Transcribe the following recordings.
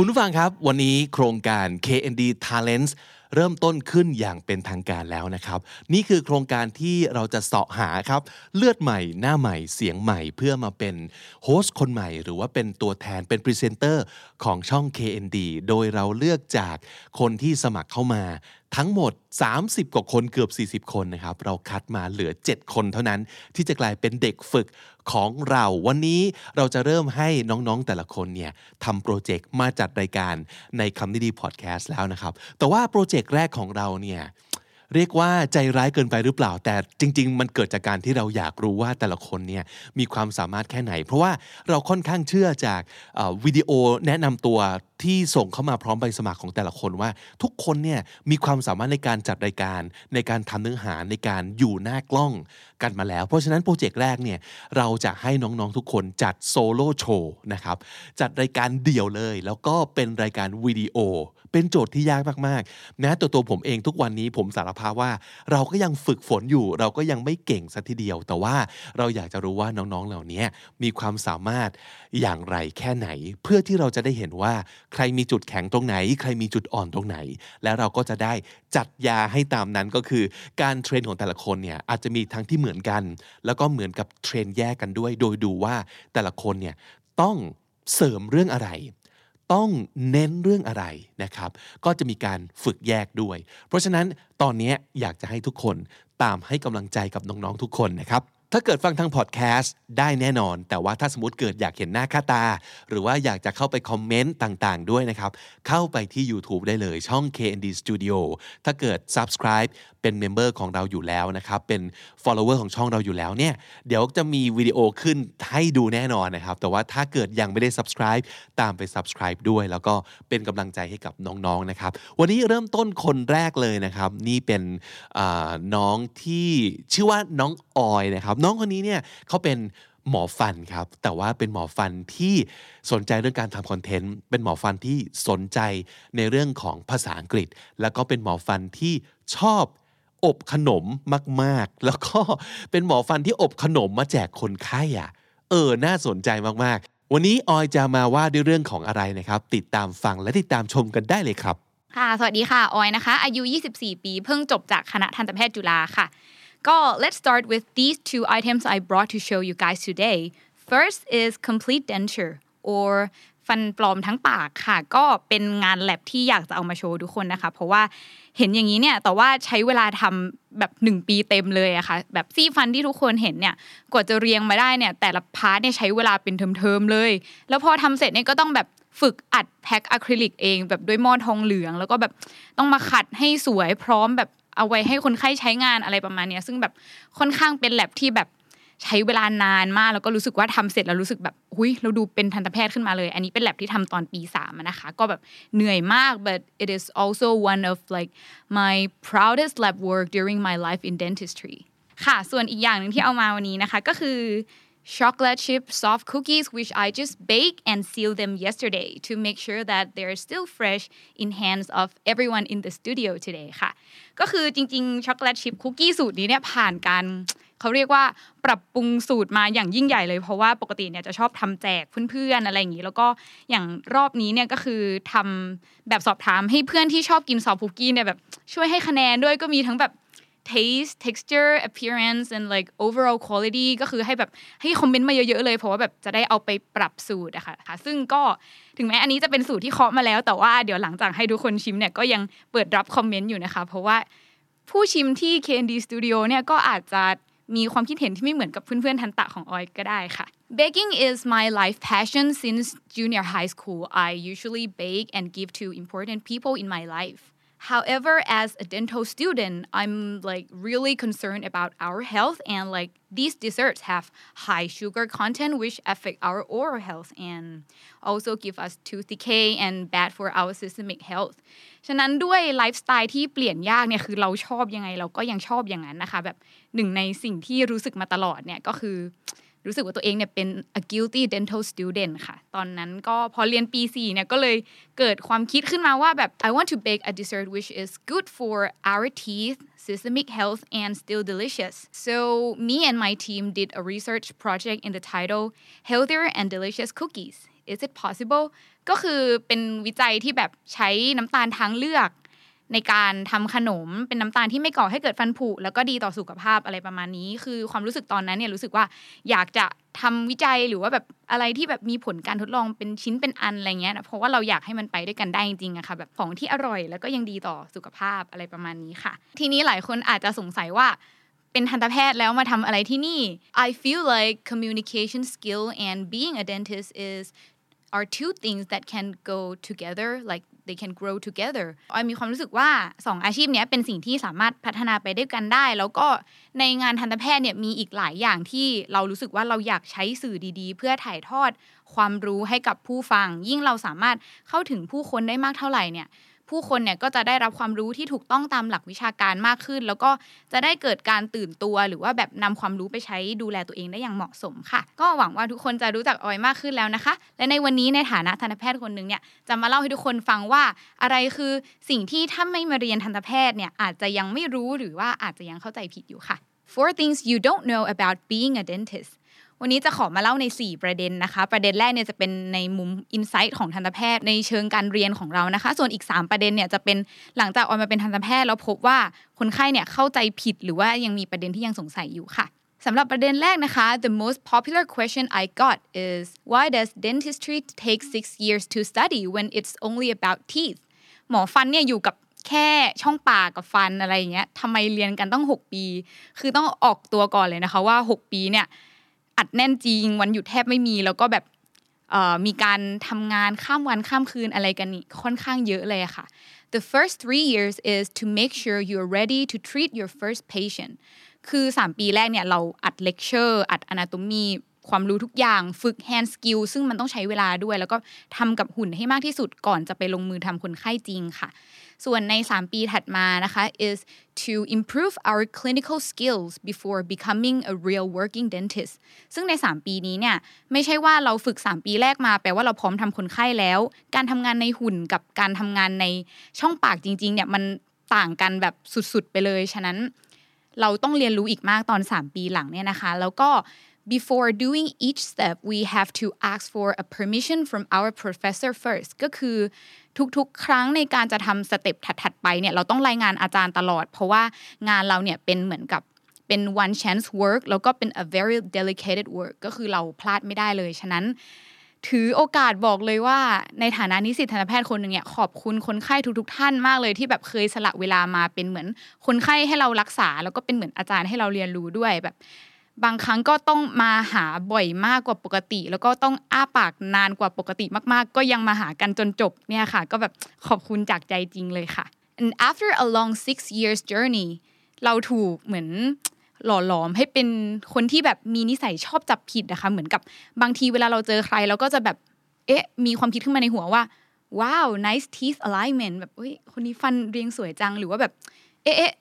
คุณผู้ฟังครับวันนี้โครงการ KND Talents เริ่มต้นขึ้นอย่างเป็นทางการแล้วนะครับ นี่คือโครงการที่เราจะเสาะหาครับ เลือดใหม่ หน้าใหม่ เสียงใหม่ เพื่อมาเป็น host คนใหม่ หรือว่าเป็นตัวแทนเป็นพรีเซนเตอร์ของช่อง KND โดยเราเลือกจากคนที่สมัครเข้ามาทั้งหมด 30 กว่าคนเกือบ 40 คนนะครับ เราคัดมาเหลือ 7 คนเท่านั้น ที่จะกลายเป็นเด็กฝึก ของเรา วันนี้เราจะเริ่มให้น้องๆแต่ละคนเนี่ยทำโปรเจกต์มาจัดรายการในคำนี้ดีพอดแคสต์แล้วนะครับ แต่ว่าโปรเจกต์แรกของเราเนี่ยเรียกว่าใจร้ายเกินไปหรือเปล่า แต่จริง ๆ มันเกิดจากการที่เราอยากรู้ว่าแต่ละคนเนี่ยมีความสามารถแค่ไหน เพราะว่าเราค่อนข้างเชื่อจากวิดีโอแนะนำตัว ที่ส่งเข้ามาพร้อมใบสมัครของแต่ละคนว่า ทุกคนเนี่ยมีความสามารถในการจัดรายการ ในการทำเนื้อหาในการอยู่หน้ากล้องกันมาแล้ว เพราะฉะนั้นโปรเจกต์แรกเนี่ยเราจะให้น้องๆทุกคนจัดโซโล่โชว์นะครับจัดรายการเดี่ยวเลย แล้วก็เป็นรายการวิดีโอ เป็นโจทย์ที่ยากมากๆนะตัวตัวผมเองทุกวันนี้ผมสารภาพว่า เราก็ยังฝึกฝนอยู่ เราก็ยังไม่เก่งสัทีเดียว แต่ว่าเราอยากจะรู้ว่าน้องๆเหล่านี้มีความสามารถอย่างไรแค่ไหน เพื่อที่เราจะได้เห็นว่าใครมีจุดแข็งตรงไหน ใครมีจุดอ่อนตรงไหน แล้วเราก็จะได้จัดยาให้ตามนั้นก็คือ การเทรนของแต่ละคนเนี่ยอาจจะมีทั้งที่เหมือนกัน แล้วก็เหมือนกับเทรนแยกกันด้วย โดยดูว่าแต่ละคนเนี่ยต้องเสริมเรื่องอะไรต้องเน้นเรื่องอะไรนะครับ ก็จะมีการฝึกแยกด้วย เพราะฉะนั้นตอนนี้อยากจะให้ทุกคนตามให้กำลังใจกับน้อง ๆ ทุกคนนะครับ ถ้าเกิดฟังทางพอดแคสต์ได้แน่นอน แต่ว่าถ้าสมมติเกิดอยากเห็นหน้าค่าตา หรือว่าอยากจะเข้าไปคอมเมนต์ต่างๆ ด้วยนะครับ เข้าไปที่ YouTube ได้เลยช่อง KND Studio ถ้าเกิด subscribe เป็นเมมเบอร์ของเราอยู่แล้วนะครับ เป็น follower ของช่องเราอยู่แล้วเนี่ย เดี๋ยวจะมีวิดีโอขึ้นให้ดูแน่นอนนะครับ แต่ว่าถ้าเกิดยังไม่ได้ subscribe ตามไป subscribe ด้วย แล้วก็เป็นกำลังใจให้กับน้องๆนะครับ วันนี้เริ่มต้นคนแรกเลยนะครับ นี่เป็นน้องที่ชื่อว่าน้องออยนะครับน้องคนนี้เนี่ยเขาเป็นหมอฟันครับ แต่ว่าเป็นหมอฟันที่สนใจเรื่องการทำคอนเทนต์ เป็นหมอฟันที่สนใจในเรื่องของภาษาอังกฤษ แล้วก็เป็นหมอฟันที่ชอบอบขนมมาก ๆ แล้วก็เป็นหมอฟันที่อบขนมมาแจกคนไข้อะ เออ น่าสนใจมาก ๆ วันนี้ออยจะมาว่าด้วยเรื่องของอะไรนะครับ ติดตามฟังและติดตามชมกันได้เลยครับ ค่ะ สวัสดีค่ะ ออยนะคะ อายุ 24 ปี เพิ่งจบจากคณะทันตแพทย์จุฬาค่ะ ก็ let's start with these two items I brought to show you guys today first is complete denture or ฟันปลอมทั้งปากค่ะ ก็เป็นงานแลบที่อยากจะเอามาโชว์ทุกคนนะคะ เพราะว่าเห็นอย่างนี้เนี่ยแต่ว่าใช้เวลาทำแบบ1ปีเต็มเลยอะค่ะ แบบซี่ฟันที่ทุกคนเห็นเนี่ยกว่าจะเรียงมาได้เนี่ย แต่ละ part เนี่ยใช้เวลาเป็นเทอมๆเลย แล้วพอทำเสร็จเนี่ยก็ต้องแบบฝึกอัดแพ็คอะคริลิกเอง แบบด้วยหม้อทองเหลือง แล้วก็แบบต้องมาขัดให้สวยพร้อมแบบ เอาไว้ให้คนไข้ใช้งานอะไรประมาณเนี้ยซึ่งแบบค่อนข้างเป็นแลบที่แบบใช้เวลานานมากแล้วก็รู้สึกว่าทำเสร็จแล้วรู้สึกแบบหุยเราดูเป็นทันตแพทย์ขึ้นมาเลย อันนี้เป็นแลบที่ทำตอนปีสามนะคะ ก็แบบเหนื่อยมาก but it is also one of like my proudest lab work during my life in dentistry ค่ะ ส่วนอีกอย่างหนึ่งที่เอามาวันนี้นะคะ ก็คือ chocolate chip soft cookies which I just bake and seal them yesterday to make sure that they're still fresh in hands of everyone in the studio today ค่ะ ก็คือจริงๆ chocolate chip cookie สูตรนี้เนี่ยผ่านการเขาเรียกว่าปรับปรุงสูตรมาอย่างยิ่งใหญ่เลยเพราะว่าปกติเนี่ยจะชอบทำแจกเพื่อนๆอะไรอย่างนี้ แล้วก็อย่างรอบนี้เนี่ยก็คือทำแบบสอบถามให้เพื่อนที่ชอบกิน soft cookie เนี่ยแบบช่วยให้คะแนนด้วยก็มีทั้งแบบ taste texture appearance and like overall quality ก็คือให้แบบให้ comment มาเยอะๆเลย เพราะว่าแบบจะได้เอาไปปรับสูตรอะค่ะค่ะ ซึ่งก็ถึงแม้อันนี้จะเป็นสูตรที่เคาะมาแล้ว แต่ว่าเดี๋ยวหลังจากให้ทุกคนชิมเนี่ยก็ยังเปิดรับคอมเมนต์อยู่นะคะ เพราะว่าผู้ชิมที่ KND Studio เนี่ยก็อาจจะมีความคิดเห็นที่ไม่เหมือนกับเพื่อนๆทันตะของออยก็ได้ค่ะ Baking is my life passion since junior high school I usually bake and give to important people in my life However, as a dental student, I'm like really concerned about our health and like these desserts have high sugar content which affect our oral health and also give us tooth decay and bad for our systemic health ฉะนั้นด้วยไลฟ์สไตล์ที่เปลี่ยนยากเนี่ยคือเราชอบยังไงเราก็ยังชอบอย่างนั้นนะคะแบบหนึ่งในสิ่งที่รู้สึกมาตลอดเนี่ยก็คือ รู้สึกว่าตัวเองเนี่ยเป็น a guilty dental student ค่ะ ตอนนั้นก็พอเรียนปี 4 เนี่ยก็เลยเกิดความคิดขึ้นมาว่าแบบ I want to bake a dessert which is good for our teeth systemic health and still delicious so me and my team did a research project in the title healthier and delicious cookies is it possible ก็คือเป็นวิจัยที่แบบใช้น้ำตาลทางเลือก ในการทำขนมเป็นน้ำตาลที่ไม่ก่อให้เกิดฟันผุแล้วก็ดีต่อสุขภาพอะไรประมาณนี้ คือความรู้สึกตอนนั้นเนี่ยรู้สึกว่าอยากจะทำวิจัยหรือว่าแบบอะไรที่แบบมีผลการทดลองเป็นชิ้นเป็นอันอะไรเงี้ยเพราะว่าเราอยากให้มันไปด้วยกันได้จริงๆอะค่ะแบบของที่อร่อยแล้วก็ยังดีต่อสุขภาพอะไรประมาณนี้ค่ะ ทีนี้หลายคนอาจจะสงสัยว่าเป็นทันตแพทย์แล้วมาทำอะไรที่นี่ I feel like communication skill and being a dentist is are two things that can go together like they can grow together ออยมีความรู้สึกว่า 2 อาชีพนี้เป็นสิ่งที่สามารถพัฒนาไปด้วยกันได้ แล้วก็ในงานทันตแพทย์เนี่ยมีอีกหลายอย่างที่เรารู้สึกว่าเราอยากใช้สื่อดีๆ เพื่อถ่ายทอดความรู้ให้กับผู้ฟัง ยิ่งเราสามารถเข้าถึงผู้คนได้มากเท่าไหร่เนี่ย ผู้คนเนี่ยก็จะได้รับความรู้ที่ถูกต้องตามหลักวิชาการมากขึ้น แล้วก็จะได้เกิดการตื่นตัว หรือว่าแบบนำความรู้ไปใช้ดูแลตัวเองได้อย่างเหมาะสมค่ะ ก็หวังว่าทุกคนจะรู้จักออยมากขึ้นแล้วนะคะ และในวันนี้ในฐานะทันตแพทย์คนหนึ่งเนี่ยจะมาเล่าให้ทุกคนฟังว่าอะไรคือสิ่งที่ถ้าไม่มาเรียนทันตแพทย์เนี่ยอาจจะยังไม่รู้หรือว่าอาจจะยังเข้าใจผิดอยู่ค่ะ Four things you don't know about being a dentist วันนี้จะขอมาเล่าใน 4 ประเด็นนะคะ ประเด็นแรกเนี่ยจะเป็นในมุมอินไซต์ของทันตแพทย์ในเชิงการเรียนของเรานะคะ ส่วนอีก 3 ประเด็นเนี่ยจะเป็นหลังจากออกมาเป็นทันตแพทย์แล้วพบว่าคนไข้เนี่ยเข้าใจผิดหรือว่ายังมีประเด็นที่ยังสงสัยอยู่ค่ะสำหรับประเด็นแรกนะคะ the most popular question I got is why does dentistry take six years to study when it's only about teeth หมอฟันเนี่ยอยู่กับแค่ช่องปากกับฟันอะไรอย่างเงี้ยทำไมเรียนกันต้อง 6 ปี คือต้องออกตัวก่อนเลยนะคะว่า 6 ปีเนี่ย อัดแน่นจริง วันหยุดแทบไม่มี แล้วก็แบบมีการทำงานข้ามวันข้ามคืนอะไรกันนี่ค่อนข้างเยอะเลยค่ะ The first three years is to make sure you're ready to treat your first patient คือ 3 ปีแรกเนี่ยเราอัดเลคเชอร์อัด anatomy ความรู้ทุกอย่างฝึก hand skill ซึ่งมันต้องใช้เวลาด้วย แล้วก็ทำกับหุ่นให้มากที่สุดก่อนจะไปลงมือทำคนไข้จริงค่ะ ส่วนใน 3 ปีถัดมานะคะ is to improve our clinical skills before becoming a real working dentist ซึ่งใน 3 ปีนี้เนี่ยไม่ใช่ว่าเราฝึก 3 ปีแรกมาแปลว่าเราพร้อมทำคนไข้แล้ว การทำงานในหุ่นกับการทำงานในช่องปากจริงๆเนี่ยมันต่างกันแบบสุดๆไปเลย ฉะนั้นเราต้องเรียนรู้อีกมากตอน 3 ปีหลังเนี่ยนะคะ แล้วก็ before doing each step we have to ask for a permission from our professor first ก็คือ ทุกๆ ครั้งในการจะทำสเต็ปถัดๆไปเนี่ยเราต้องรายงานอาจารย์ตลอด เพราะว่างานเราเนี่ยเป็นเหมือนกับเป็น one chance work แล้วก็เป็น a very delicate work ก็คือเราพลาดไม่ได้เลย ฉะนั้น ถือโอกาสบอกเลยว่า ในฐานะนิสิตทันตแพทย์คนหนึ่งเนี่ยขอบคุณคนไข้ทุก ๆ ท่านมากเลยที่แบบเคยสละเวลามาเป็นเหมือนคนไข้ให้เรารักษา แล้วก็เป็นเหมือนอาจารย์ให้เราเรียนรู้ด้วยแบบ บางครั้งก็ต้องมาหาบ่อยมากกว่าปกติ แล้วก็ต้องอ้าปากนานกว่าปกติมาก ๆ ก็ยังมาหากันจนจบเนี่ยค่ะ ก็แบบขอบคุณจากใจจริงเลยค่ะ and after a long six years journey เราถูกเหมือนหล่อหลอมให้เป็นคนที่แบบมีนิสัยชอบจับผิดนะคะเหมือนกับบางทีเวลาเราเจอใครเราก็จะแบบเอ๊ะมีความคิดขึ้นมาในหัวว่าว้าว nice teeth alignment แบบเฮ้ยคนนี้ฟันเรียงสวยจังหรือว่าแบบ เอ๊ะ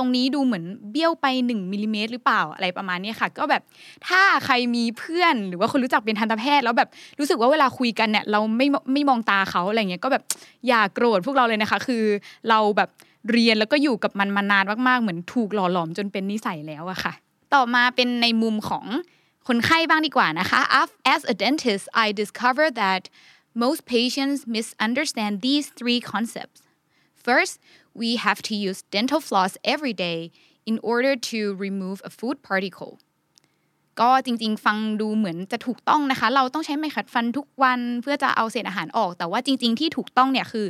ตรงนี้ดูเหมือนเบี้ยวไป1มิลิเมตรหรือเปล่าอะไรประมาณนี้ค่ะ ก็แบบถ้าใครมีเพื่อนหรือว่าคนรู้จักเป็นทันตแพทย์ แล้วแบบรู้สึกว่าเวลาคุยกันเนี่ยเราไม่ไม่มองตาเขาอะไรเงี้ยก็แบบอย่าโกรธพวกเราเลยนะคะ คือเราแบบเรียนแล้วก็อยู่กับมันมานานมากๆ เหมือนถูกหล่อหลอมจนเป็นนิสัยแล้วอะค่ะ ต่อมาเป็นในมุมของคนไข้บ้างดีกว่านะคะ as a dentist I discovered that most patients misunderstand these three concepts first we have to use dental floss every day in order to remove a food particle ก็จริงๆ ฟังดูเหมือนจะถูกต้องนะคะ เราต้องใช้ไม้ขัดฟันทุกวันเพื่อจะเอาเศษอาหารออก แต่ว่าจริง ๆ ที่ถูกต้องเนี่ยคือ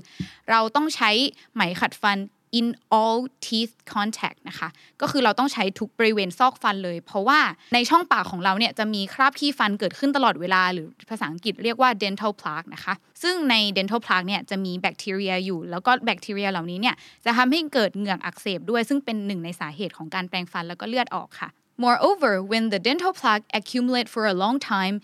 เราต้องใช้ไหมขัดฟัน in all teeth contact นะคะ ก็คือเราต้องใช้ทุกบริเวณซอกฟันเลย เพราะว่าในช่องปากของเราเนี่ยจะมีคราบขี้ฟันเกิดขึ้นตลอดเวลา หรือภาษาอังกฤษเรียกว่า dental plaque นะคะ ซึ่งใน dental plaque เนี่ยจะมีแบคทีเรียอยู่ แล้วก็แบคทีเรียเหล่านี้เนี่ยจะทำให้เกิดเหงือกอักเสบด้วย ซึ่งเป็นหนึ่งในสาเหตุของการแปรงฟันแล้วก็เลือดออกค่ะ Moreover, when the dental plaque accumulate for a long time,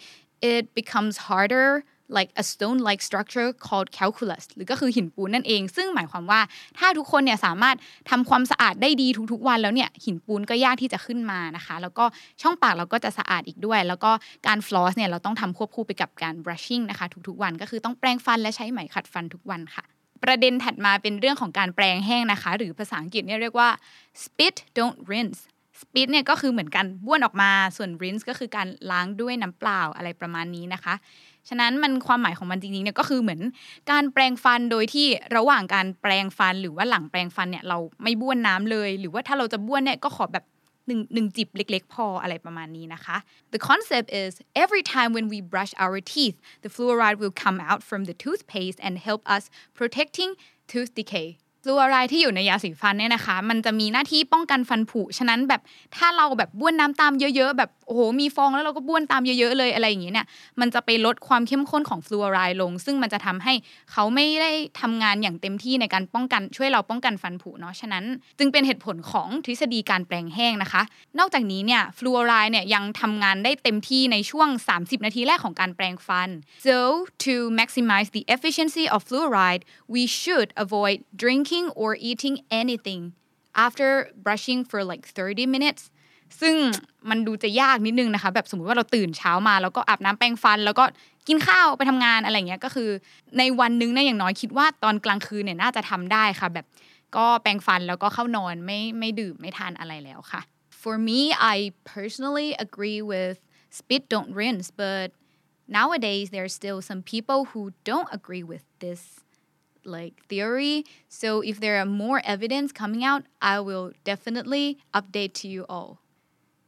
it becomes harder like a stone-like structure called calculus หรือก็คือหินปูนนั่นเอง ซึ่งหมายความว่าถ้าทุกคนเนี่ยสามารถทำความสะอาดได้ดีทุกๆวันแล้วเนี่ยหินปูนก็ยากที่จะขึ้นมานะคะ แล้วก็ช่องปากเราก็จะสะอาดอีกด้วย แล้วก็การ floss เนี่ยเราต้องทำควบคู่ไปกับการ brushing นะคะทุกๆวันก็คือต้องแปรงฟันและใช้ไหมขัดฟันทุกวันค่ะ ประเด็นถัดมาเป็นเรื่องของการแปรงแห้งนะคะ หรือภาษาอังกฤษเนี่ยเรียกว่า spit don't rinse spit เนี่ยก็คือเหมือนกันบ้วนออกมาส่วน rinse ก็คือการล้างด้วยน้ำเปล่าอะไรประมาณนี้นะคะ ฉะนั้นมันความหมายของมันจริงๆเนี่ยก็คือเหมือนการแปรงฟันโดยที่ระหว่างการแปรงฟันหรือว่าหลังแปรงฟันเนี่ยเราไม่บ้วนน้ำเลย หรือว่าถ้าเราจะบ้วนเนี่ยก็ขอแบบหนึ่งหนึ่งจิบเล็กๆ พออะไรประมาณนี้นะคะ The concept is every time when we brush our teeth the fluoride will come out from the toothpaste and help us protecting tooth decay ฟลูออไรด์ที่อยู่ในยาสีฟันเนี่ยนะคะ มันจะมีหน้าที่ป้องกันฟันผุ ฉะนั้นแบบถ้าเราแบบบ้วนน้ำตามเยอะ ๆ แบบ โอ้โหมีฟองแล้วเราก็บ้วนตามเยอะๆเลยอะไรอย่างเงี้ยเนี่ยมันจะไปลดความเข้มข้นของฟลูออไรด์ลง ซึ่งมันจะทำให้เขาไม่ได้ทำงานอย่างเต็มที่ในการป้องกันช่วยเราป้องกันฟันผุเนาะฉะนั้น จึงเป็นเหตุผลของทฤษฎีการแปลงแห้งนะคะ นอกจากนี้เนี่ยฟลูออไรด์เนี่ยยังทำงานได้เต็มที่ในช่วง 30 นาทีแรกของการแปลงฟัน so to maximize the efficiency of fluoride we should avoid drinking or eating anything after brushing for like 30 minutes ซึ่งมันดูจะยากนิดนึงนะคะ แบบสมมติว่าเราตื่นเช้ามา แล้วก็อาบน้ำแปรงฟัน แล้วก็กินข้าวไปทำงานอะไรเงี้ยก็คือ ในวันนึงเนี่ยอย่างน้อยคิดว่าตอนกลางคืนเนี่ยน่าจะทำได้ค่ะ แบบก็แปรงฟันแล้วก็เข้านอนไม่ไม่ดื่มไม่ทานอะไรแล้วค่ะ For me I personally agree with spit don't rinse but nowadays there are still some people who don't agree with this like theory. So if there are more evidence coming out, I will definitely update to you all.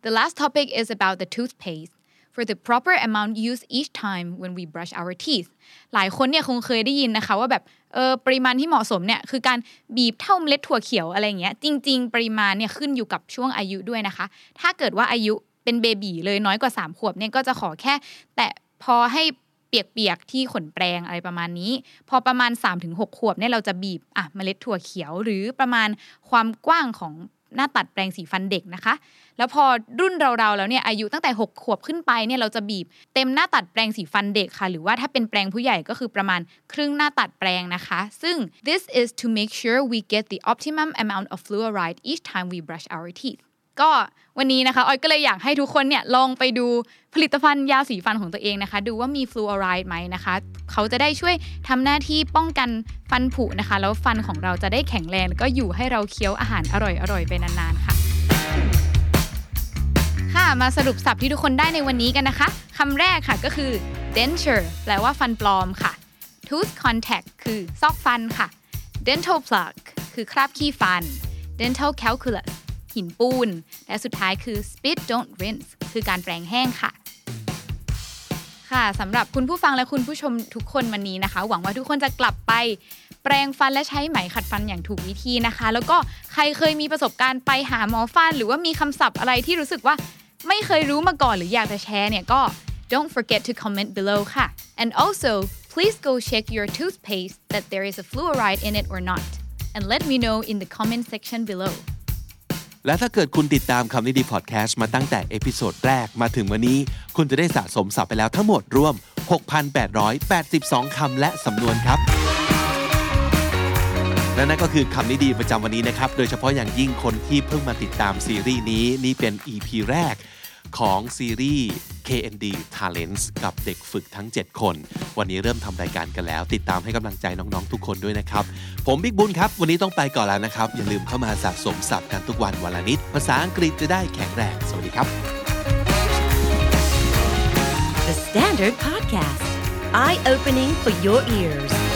The last topic is about the toothpaste. For the proper amount used each time when we brush our teeth หลายคนเนี่ยคงเคยได้ยินนะคะว่าแบบเออปริมาณที่เหมาะสมเนี่ยคือการบีบเท่าเมล็ดถั่วเขียวอะไรเงี้ยจริง ๆ ปริมาณเนี่ยขึ้นอยู่กับช่วงอายุด้วยนะคะ ถ้าเกิดว่าอายุเป็นเบบีเลยน้อยกว่า 3 ขวบเนี่ยก็จะขอแค่ แต่พอให้เปียกๆที่ขนแปรงอะไรประมาณนี้ พอประมาณ 3-6 ขวบเนี่ยเราจะบีบอะเมล็ดถั่วเขียวหรือประมาณความกว้างของ หน้าตัดแปรงสีฟันเด็กนะคะ แล้วพอรุ่นเราๆแล้วเนี่ยอายุตั้งแต่ 6 ขวบขึ้นไปเนี่ยเราจะบีบเต็มหน้าตัดแปรงสีฟันเด็กค่ะ หรือว่าถ้าเป็นแปรงผู้ใหญ่ก็คือประมาณครึ่งหน้าตัดแปรงนะคะ ซึ่ง this is to make sure we get the optimum amount of fluoride each time we brush our teeth ก็วันนี้นะคะออยก็เลยอยากให้ทุกคนเนี่ยลองไปดูผลิตภัณฑ์ยาสีฟันของตัวเองนะคะ ดูว่ามีฟลูออไรด์ไหมนะคะ เขาจะได้ช่วยทำหน้าที่ป้องกันฟันผุนะคะ แล้วฟันของเราจะได้แข็งแรงก็อยู่ให้เราเคี้ยวอาหารอร่อยๆไปนานๆค่ะค่ะมาสรุปศัพท์ที่ทุกคนได้ในวันนี้กันนะคะคำแรกค่ะก็คือ denture แปลว่าฟันปลอมค่ะ tooth contact คือซอกฟันค่ะ dental plaque คือคราบขี้ฟัน dental calculus หินปูน และสุดท้ายคือ spit don't rinse คือการแปรงแห้งค่ะ ค่ะสำหรับคุณผู้ฟังและคุณผู้ชมทุกคนวันนี้นะคะ หวังว่าทุกคนจะกลับไปแปรงฟันและใช้ไหมขัดฟันอย่างถูกวิธีนะคะ แล้วก็ใครเคยมีประสบการณ์ไปหาหมอฟัน หรือว่ามีคำศัพท์อะไรที่รู้สึกว่าไม่เคยรู้มาก่อนหรืออยากจะแชร์เนี่ยก็ don't forget to comment below ค่ะ and also please go check your toothpaste that there is a fluoride in it or not and let me know in the comment section below และถ้าเกิดคุณติดตามคำนี้ดีพอดแคสต์มาตั้งแต่ episode แรกมาถึงวันนี้ คุณจะได้สะสมศัพท์ไปแล้วทั้งหมดรวม 6,882 คำและสำนวนครับ และนั่นก็คือคำนี้ดีประจำวันนี้นะครับ โดยเฉพาะอย่างยิ่งคนที่เพิ่งมาติดตามซีรีส์นี้นี่เป็น EP แรกของซีรีส์ KND Talents กับเด็กฝึกทั้ง 7 คน วันนี้เริ่มทำรายการกันแล้ว ติดตามให้กำลังใจน้องๆทุกคนด้วยนะครับ ผมบิ๊กบุญครับ วันนี้ต้องไปก่อนแล้วนะครับ อย่าลืมเข้ามาสะสมศัพท์กันทุกวันวันละนิด ภาษาอังกฤษจะได้แข็งแรง สวัสดีครับ The Standard Podcast, eye opening for your ears.